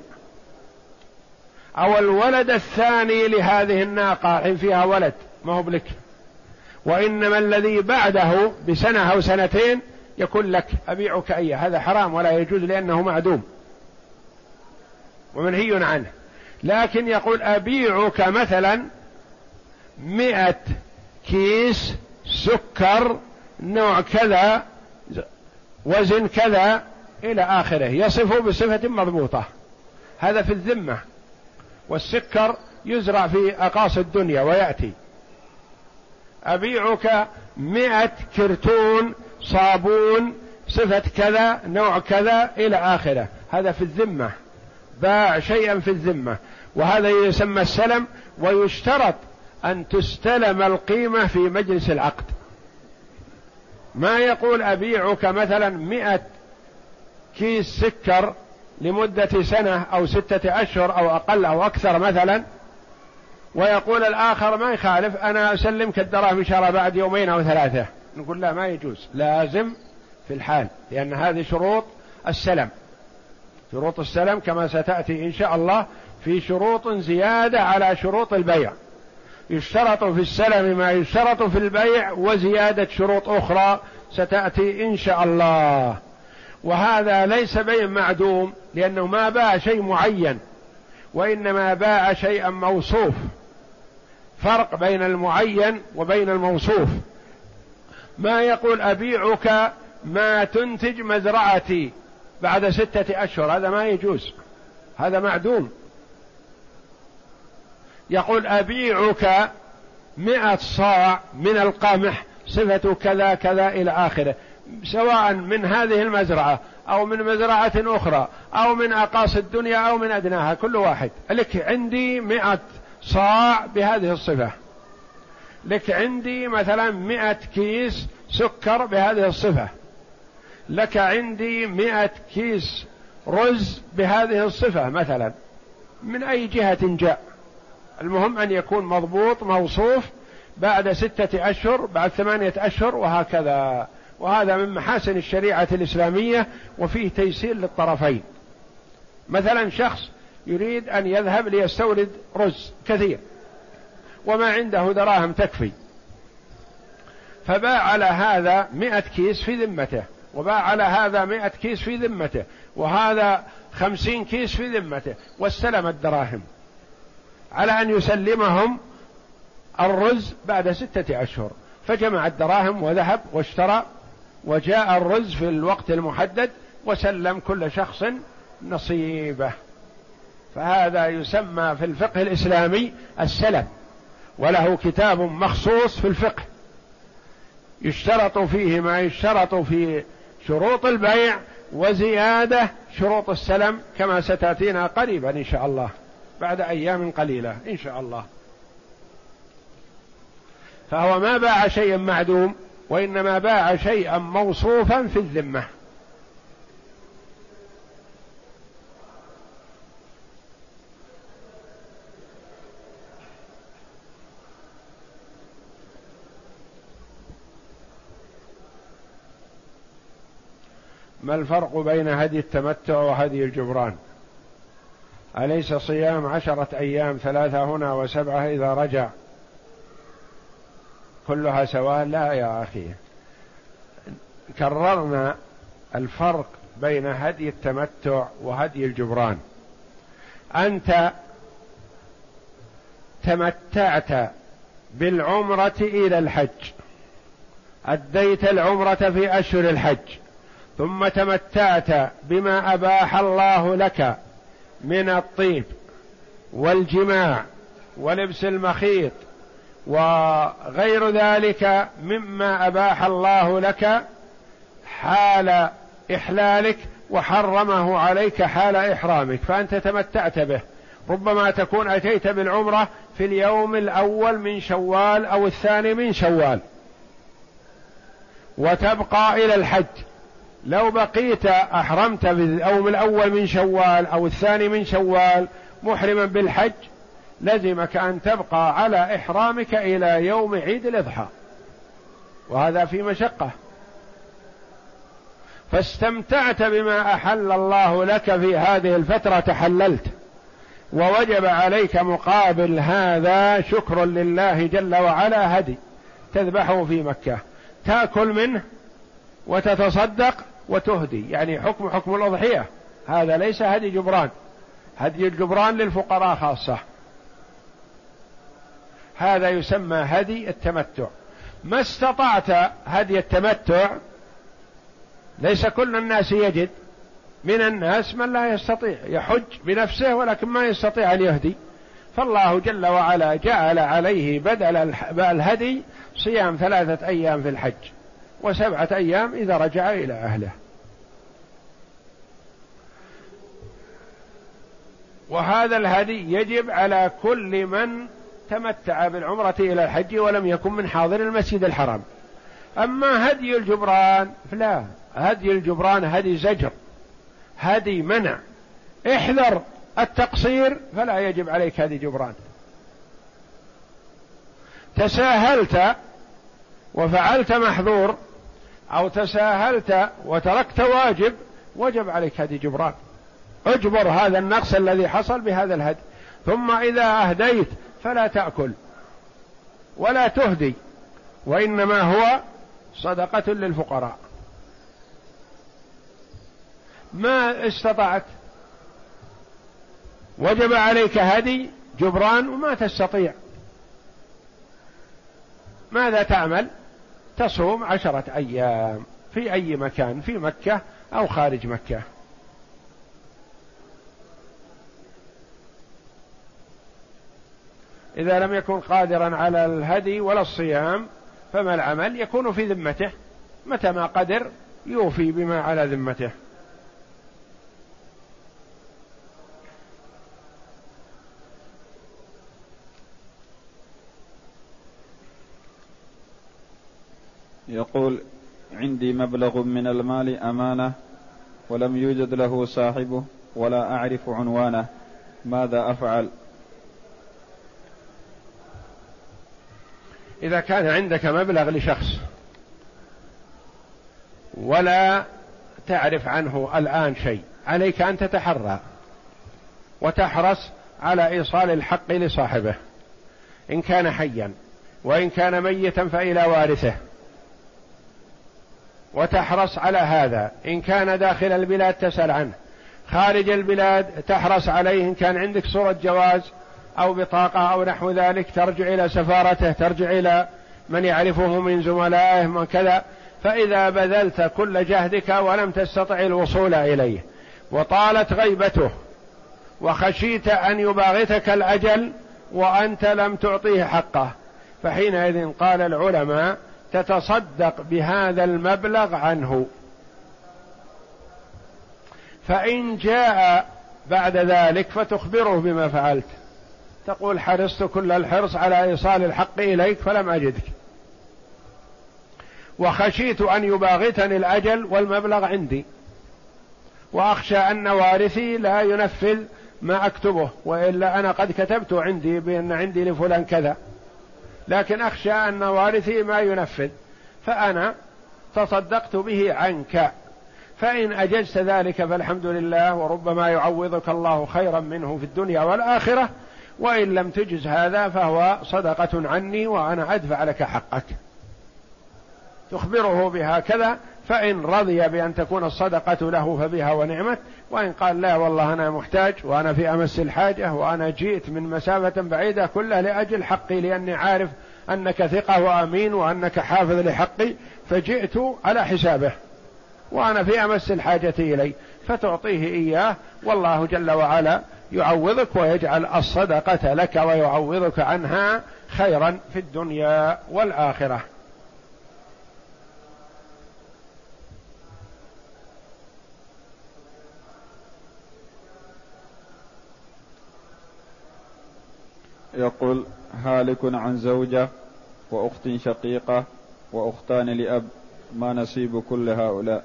أو الولد الثاني لهذه الناقة حين فيها ولد ما هو بلك. وإنما الذي بعده بسنة أو سنتين يكون لك أبيعك أي هذا حرام ولا يجوز لأنه معدوم. ومنهي عنه. لكن يقول أبيعك مثلا مئة كيس سكر نوع كذا وزن كذا إلى آخره. يصف بصفة مضبوطة. هذا في الذمة. والسكر يزرع في أقاصي الدنيا ويأتي. أبيعك مئة كرتون صابون صفة كذا نوع كذا إلى آخره. هذا في الذمة. باع شيئا في الذمة. وهذا يسمى السلم ويشترط أن تستلم القيمة في مجلس العقد. ما يقول أبيعك مثلا مئة كيس سكر لمدة سنة أو ستة أشهر أو أقل أو أكثر مثلا؟ ويقول الآخر ما يخالف أنا أسلمك الدراهم إن شاء الله بعد يومين أو ثلاثة. نقول لا ما يجوز لازم في الحال لأن هذه شروط السلم. شروط السلم كما ستأتي إن شاء الله في شروط زيادة على شروط البيع. يشترط في السلم ما يشترط في البيع وزيادة شروط أخرى ستأتي إن شاء الله. وهذا ليس بيع معدوم لأنه ما باع شيء معين وإنما باع شيئا موصوف. فرق بين المعين وبين الموصوف. ما يقول أبيعك ما تنتج مزرعتي بعد ستة أشهر هذا ما يجوز هذا معدوم. يقول أبيعك مئة صاع من القمح صفة كذا كذا إلى آخره سواء من هذه المزرعة أو من مزرعة أخرى أو من أقاصي الدنيا أو من أدناها كل واحد. لك عندي مئة صاع بهذه الصفة. لك عندي مثلا مئة كيس سكر بهذه الصفة. لك عندي مئة كيس رز بهذه الصفة مثلا. من أي جهة جاء؟ المهم أن يكون مضبوط موصوف بعد ستة أشهر بعد ثمانية أشهر وهكذا. وهذا من محاسن الشريعة الإسلامية وفيه تيسير للطرفين. مثلا شخص يريد أن يذهب ليستورد رز كثير. وما عنده دراهم تكفي. فباع على هذا مئة كيس في ذمته. وباع على هذا مئة كيس في ذمته. وهذا خمسين كيس في ذمته. واستلم الدراهم. على أن يسلمهم الرز بعد ستة أشهر. فجمع الدراهم وذهب واشترى. وجاء الرز في الوقت المحدد. وسلم كل شخص نصيبه. فهذا يسمى في الفقه الإسلامي السلم وله كتاب مخصوص في الفقه. يشترط فيه ما يشترط في شروط البيع وزيادة شروط السلم كما ستأتينا قريبا إن شاء الله بعد أيام قليلة إن شاء الله. فهو ما باع شيئا معدوم وإنما باع شيئا موصوفا في الذمة. ما الفرق بين هدي التمتع وهدي الجبران؟ أليس صيام عشرة أيام ثلاثة هنا وسبعة إذا رجع؟ كلها سواء؟ لا يا أخي. كررنا الفرق بين هدي التمتع وهدي الجبران. أنت تمتعت بالعمرة إلى الحج. أديت العمرة في أشهر الحج. ثم تمتعت بما أباح الله لك من الطيب والجماع ولبس المخيط وغير ذلك مما أباح الله لك حال إحلالك وحرمه عليك حال إحرامك فأنت تمتعت به. ربما تكون أتيت بالعمرة في اليوم الأول من شوال أو الثاني من شوال وتبقى إلى الحج. لو بقيت أحرمت باليوم الأول من شوال أو الثاني من شوال محرما بالحج لزمك أن تبقى على إحرامك إلى يوم عيد الإضحى. وهذا في مشقة. فاستمتعت بما أحل الله لك في هذه الفترة تحللت ووجب عليك مقابل هذا شكر لله جل وعلا هدي تذبحه في مكة. تأكل منه وتتصدق وتهدي. يعني حكم حكم الأضحية. هذا ليس هدي جبران. هدي الجبران للفقراء خاصة. هذا يسمى هدي التمتع. ما استطعت هدي التمتع ليس كل الناس يجد. من الناس من لا يستطيع. يحج بنفسه ولكن ما يستطيع أن يهدي. فالله جل وعلا جعل عليه بدل الهدي صيام ثلاثة أيام في الحج. وسبعة أيام إذا رجع إلى أهله. وهذا الهدي يجب على كل من تمتع بالعمرة إلى الحج ولم يكن من حاضر المسجد الحرام. أما هدي الجبران فلا هدي الجبران هدي زجر هدي منع. احذر التقصير فلا يجب عليك هدي جبران. تساهلت وفعلت محظور أو تساهلت وتركت واجب وجب عليك هدي جبران. اجبر هذا النقص الذي حصل بهذا الهدي. ثم إذا أهديت فلا تأكل ولا تهدي وإنما هو صدقة للفقراء. ما استطعت؟ وجب عليك هدي جبران وما تستطيع. ماذا تعمل؟ تصوم عشرة أيام في أي مكان في مكة أو خارج مكة. إذا لم يكن قادرا على الهدي ولا الصيام فما العمل؟ يكون في ذمته متى ما قدر يوفي بما على ذمته. يقول عندي مبلغ من المال أمانة ولم يوجد له صاحبه ولا أعرف عنوانه. ماذا أفعل؟ إذا كان عندك مبلغ لشخص ولا تعرف عنه الآن شيء عليك أن تتحرى وتحرص على إيصال الحق لصاحبه إن كان حيا وإن كان ميتا فإلى وارثه. وتحرص على هذا. إن كان داخل البلاد تسأل عنه. خارج البلاد تحرص عليه. إن كان عندك صورة جواز أو بطاقة أو نحو ذلك ترجع إلى سفارته ترجع إلى من يعرفه من زملائه من كذا. فإذا بذلت كل جهدك ولم تستطع الوصول إليه. وطالت غيبته. وخشيت أن يباغتك الأجل وأنت لم تعطيه حقه. فحينئذ قال العلماء تتصدق بهذا المبلغ عنه. فإن جاء بعد ذلك فتخبره بما فعلت. تقول حرصت كل الحرص على إيصال الحق إليك فلم أجدك. وخشيت أن يباغتني الأجل والمبلغ عندي. وأخشى أن وارثي لا ينفذ ما أكتبه وإلا أنا قد كتبت عندي بأن عندي لفلان كذا. لكن أخشى أن وارثي ما ينفذ فأنا تصدقت به عنك. فإن أجزت ذلك فالحمد لله وربما يعوضك الله خيرا منه في الدنيا والآخرة وإن لم تجز هذا فهو صدقة عني وأنا أدفع لك حقك. تخبره بهكذا فإن رضي بأن تكون الصدقة له فبها ونعمت وإن قال لا والله أنا محتاج وأنا في أمس الحاجة وأنا جئت من مسافة بعيدة كلها لأجل حقي لأني عارف أنك ثقة وأمين وأنك حافظ لحقي فجئت على حسابه وأنا في أمس الحاجة إليه فتعطيه إياه والله جل وعلا يعوضك ويجعل الصدقة لك ويعوضك عنها خيرا في الدنيا والآخرة. يقول هالك عن زوجة وأخت شقيقة وأختان لأب ما نصيب كل هؤلاء.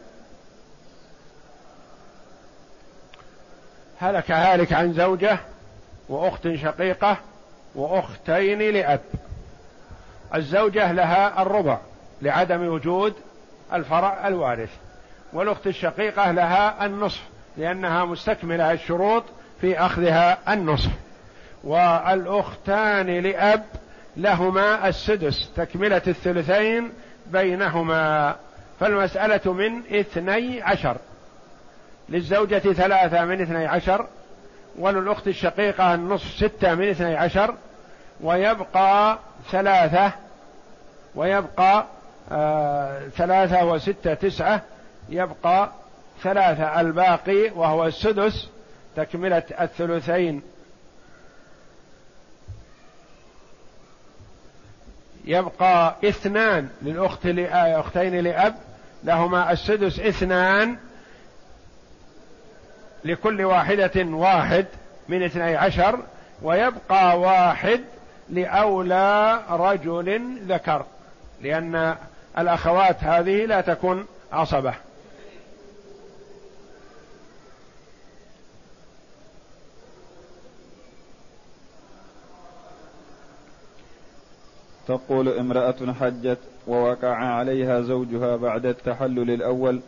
هلك هالك عن زوجة وأخت شقيقة وأختين لأب. الزوجة لها الربع لعدم وجود الفرع الوارث والأخت الشقيقة لها النصف لأنها مستكملة الشروط في أخذها النصف. والأختان لأب لهما السدس تكملة الثلثين بينهما. فالمسألة من اثني عشر. للزوجة ثلاثة من اثني عشر وللأخت الشقيقة النصف ستة من اثني عشر ويبقى ثلاثة ويبقى آه ثلاثة وستة تسعة يبقى ثلاثة الباقي وهو السدس تكملة الثلثين. يبقى اثنان للأخت لأختين لأب لهما السدس اثنان لكل واحدة واحد من اثني عشر ويبقى واحد لأولى رجل ذكر لأن الأخوات هذه لا تكون عصبة. تقول امرأة حجت ووقع عليها زوجها بعد التحلل الأول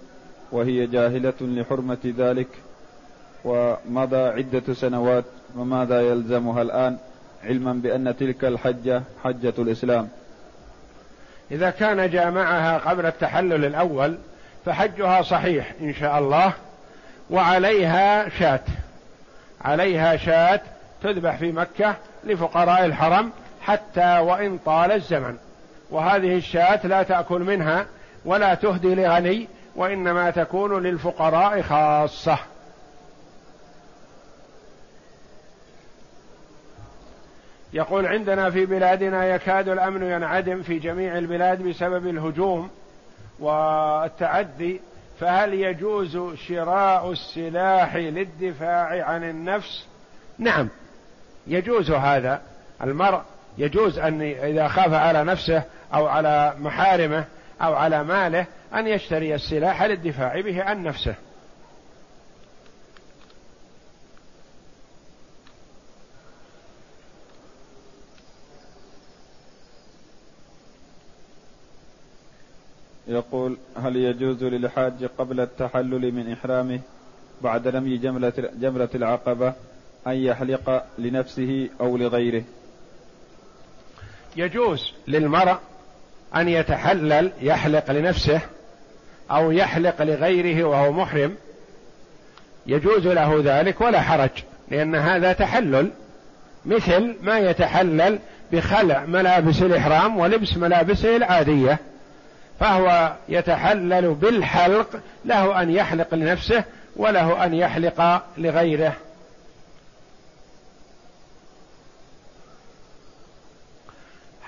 وهي جاهلة لحرمة ذلك. ومضى عدة سنوات وماذا يلزمها الآن؟ علما بأن تلك الحجة حجة الإسلام. إذا كان جامعها قبل التحلل الأول فحجها صحيح إن شاء الله وعليها شاة. عليها شاة تذبح في مكة لفقراء الحرم حتى وإن طال الزمن. وهذه الشاة لا تأكل منها ولا تهدي لغني وإنما تكون للفقراء خاصة. يقول عندنا في بلادنا يكاد الأمن ينعدم في جميع البلاد بسبب الهجوم والتعدي فهل يجوز شراء السلاح للدفاع عن النفس؟ نعم يجوز هذا. المرء يجوز أن إذا خاف على نفسه أو على محارمه أو على ماله أن يشتري السلاح للدفاع به عن نفسه. يقول هل يجوز للحاج قبل التحلل من إحرامه بعد رمي جمرة العقبة أن يحلق لنفسه أو لغيره؟ يجوز للمرء أن يتحلل يحلق لنفسه أو يحلق لغيره وهو محرم. يجوز له ذلك ولا حرج لأن هذا تحلل. مثل ما يتحلل بخلع ملابس الإحرام ولبس ملابسه العادية فهو يتحلل بالحلق له أن يحلق لنفسه وله أن يحلق لغيره.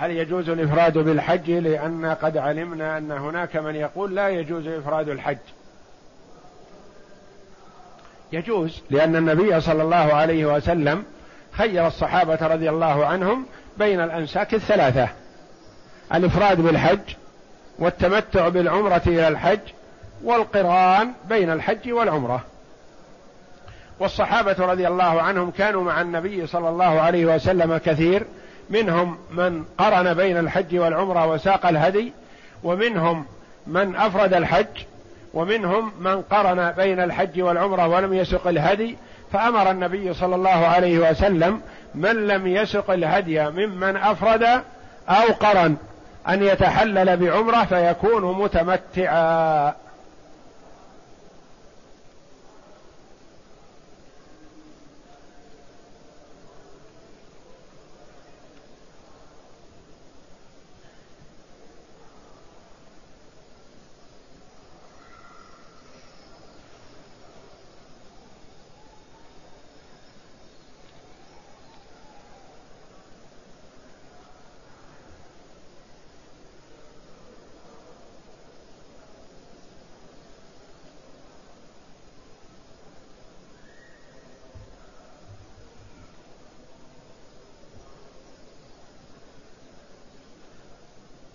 هل يجوز الإفراد بالحج لأن قد علمنا أن هناك من يقول لا يجوز إفراد الحج؟ يجوز لأن النبي صلى الله عليه وسلم خير الصحابة رضي الله عنهم بين الأنساك الثلاثة الإفراد بالحج والتمتع بالعمرة إلى الحج والقران بين الحج والعمرة. والصحابة رضي الله عنهم كانوا مع النبي صلى الله عليه وسلم كثير منهم من قرن بين الحج والعمرة وساق الهدي ومنهم من أفرد الحج ومنهم من قرن بين الحج والعمرة ولم يسق الهدي. فأمر النبي صلى الله عليه وسلم من لم يسق الهدي ممن أفرد أو قرن أن يتحلل بعمرة فيكون متمتعا.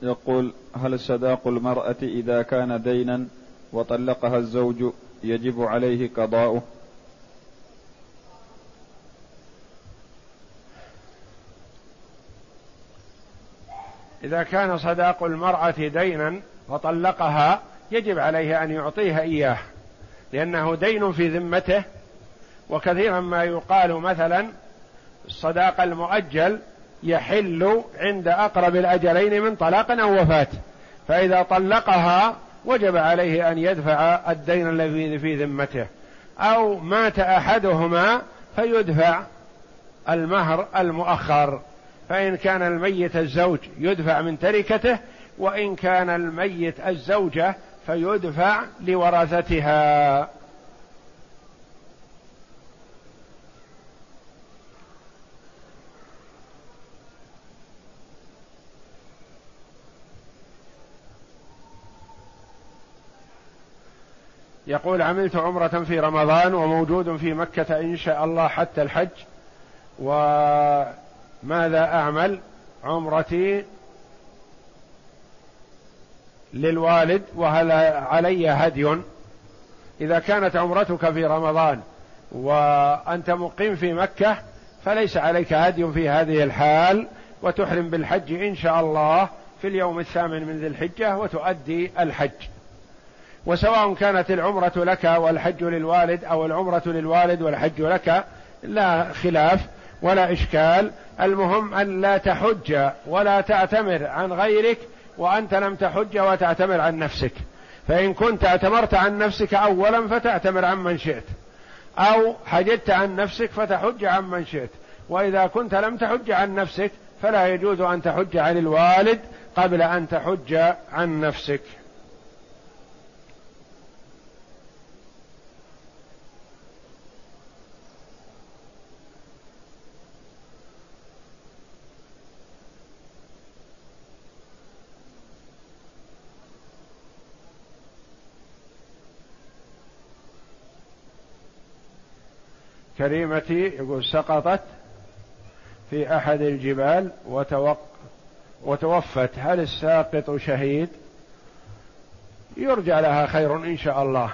يقول هل صداق المرأة إذا كان دينا وطلقها الزوج يجب عليه قضاؤه؟ إذا كان صداق المرأة دينا وطلقها يجب عليه أن يعطيها إياه لأنه دين في ذمته وكثيرا ما يقال مثلا الصداق المؤجل يحل عند أقرب الأجلين من طلاق أو وفاة. فإذا طلقها وجب عليه أن يدفع الدين الذي في ذمته. أو مات أحدهما فيدفع المهر المؤخر. فإن كان الميت الزوج يدفع من تركته وإن كان الميت الزوجة فيدفع لورثتها. يقول عملت عمرة في رمضان وموجود في مكة إن شاء الله حتى الحج. وماذا أعمل؟ عمرتي للوالد وهل علي هدي. إذا كانت عمرتك في رمضان وأنت مقيم في مكة فليس عليك هدي في هذه الحال وتحرم بالحج إن شاء الله في اليوم الثامن من ذي الحجة وتؤدي الحج. وسواء كانت العمرة لك والحج للوالد أو العمرة للوالد والحج لك لا خلاف ولا إشكال. المهم أن لا تحج ولا تعتمر عن غيرك وأنت لم تحج وتعتمر عن نفسك. فإن كنت اعتمرت عن نفسك أولا فتعتمر عن من شئت أو حجدت عن نفسك فتحج عن من شئت. وإذا كنت لم تحج عن نفسك فلا يجوز أن تحج عن الوالد قبل أن تحج عن نفسك. كريمتي يقول سقطت في أحد الجبال وتوق وتوفت. هل الساقط شهيد؟ يرجى لها خير إن شاء الله.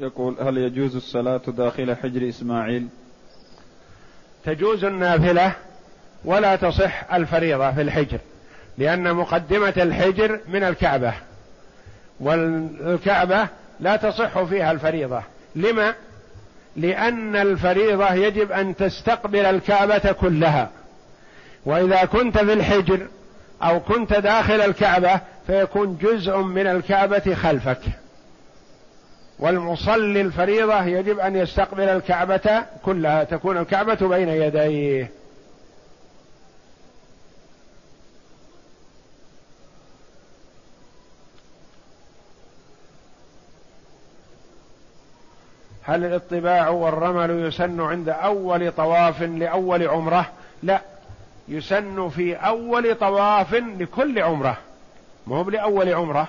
يقول هل يجوز الصلاة داخل حجر إسماعيل؟ تجوز النافلة؟ ولا تصح الفريضة في الحجر لأن مقدمة الحجر من الكعبة والكعبة لا تصح فيها الفريضة. لما؟ لأن الفريضة يجب أن تستقبل الكعبة كلها. وإذا كنت في الحجر أو كنت داخل الكعبة فيكون جزء من الكعبة خلفك. والمصلي الفريضة يجب أن يستقبل الكعبة كلها تكون الكعبة بين يديه. هل الاطباع والرمل يسن عند أول طواف لأول عمرة؟ لا يسن في أول طواف لكل عمرة مو لأول عمرة.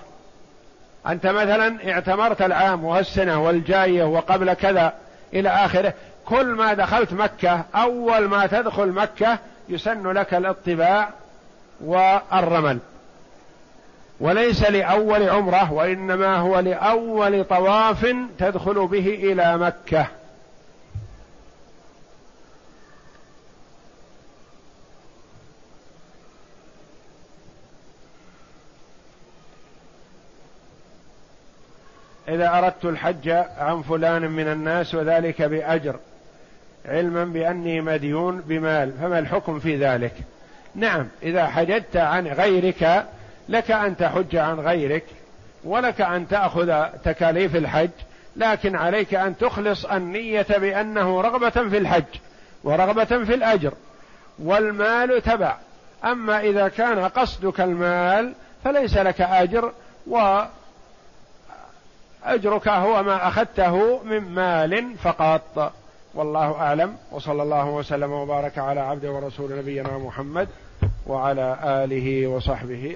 أنت مثلا اعتمرت العام والسنة والجاية وقبل كذا إلى آخره كل ما دخلت مكة أول ما تدخل مكة يسن لك الاطباع والرمل. وليس لأول عمرة وإنما هو لأول طواف تدخل به إلى مكة. إذا أردت الحج عن فلان من الناس وذلك بأجر علما بأني مديون بمال فما الحكم في ذلك؟ نعم إذا حججت عن غيرك لك أن تحج عن غيرك ولك أن تأخذ تكاليف الحج لكن عليك أن تخلص النية بأنه رغبة في الحج ورغبة في الأجر والمال تبع. أما إذا كان قصدك المال فليس لك أجر و أجرك هو ما أخذته من مال فقط. والله أعلم وصلى الله وسلم وبارك على عبد ورسول نبينا محمد وعلى آله وصحبه.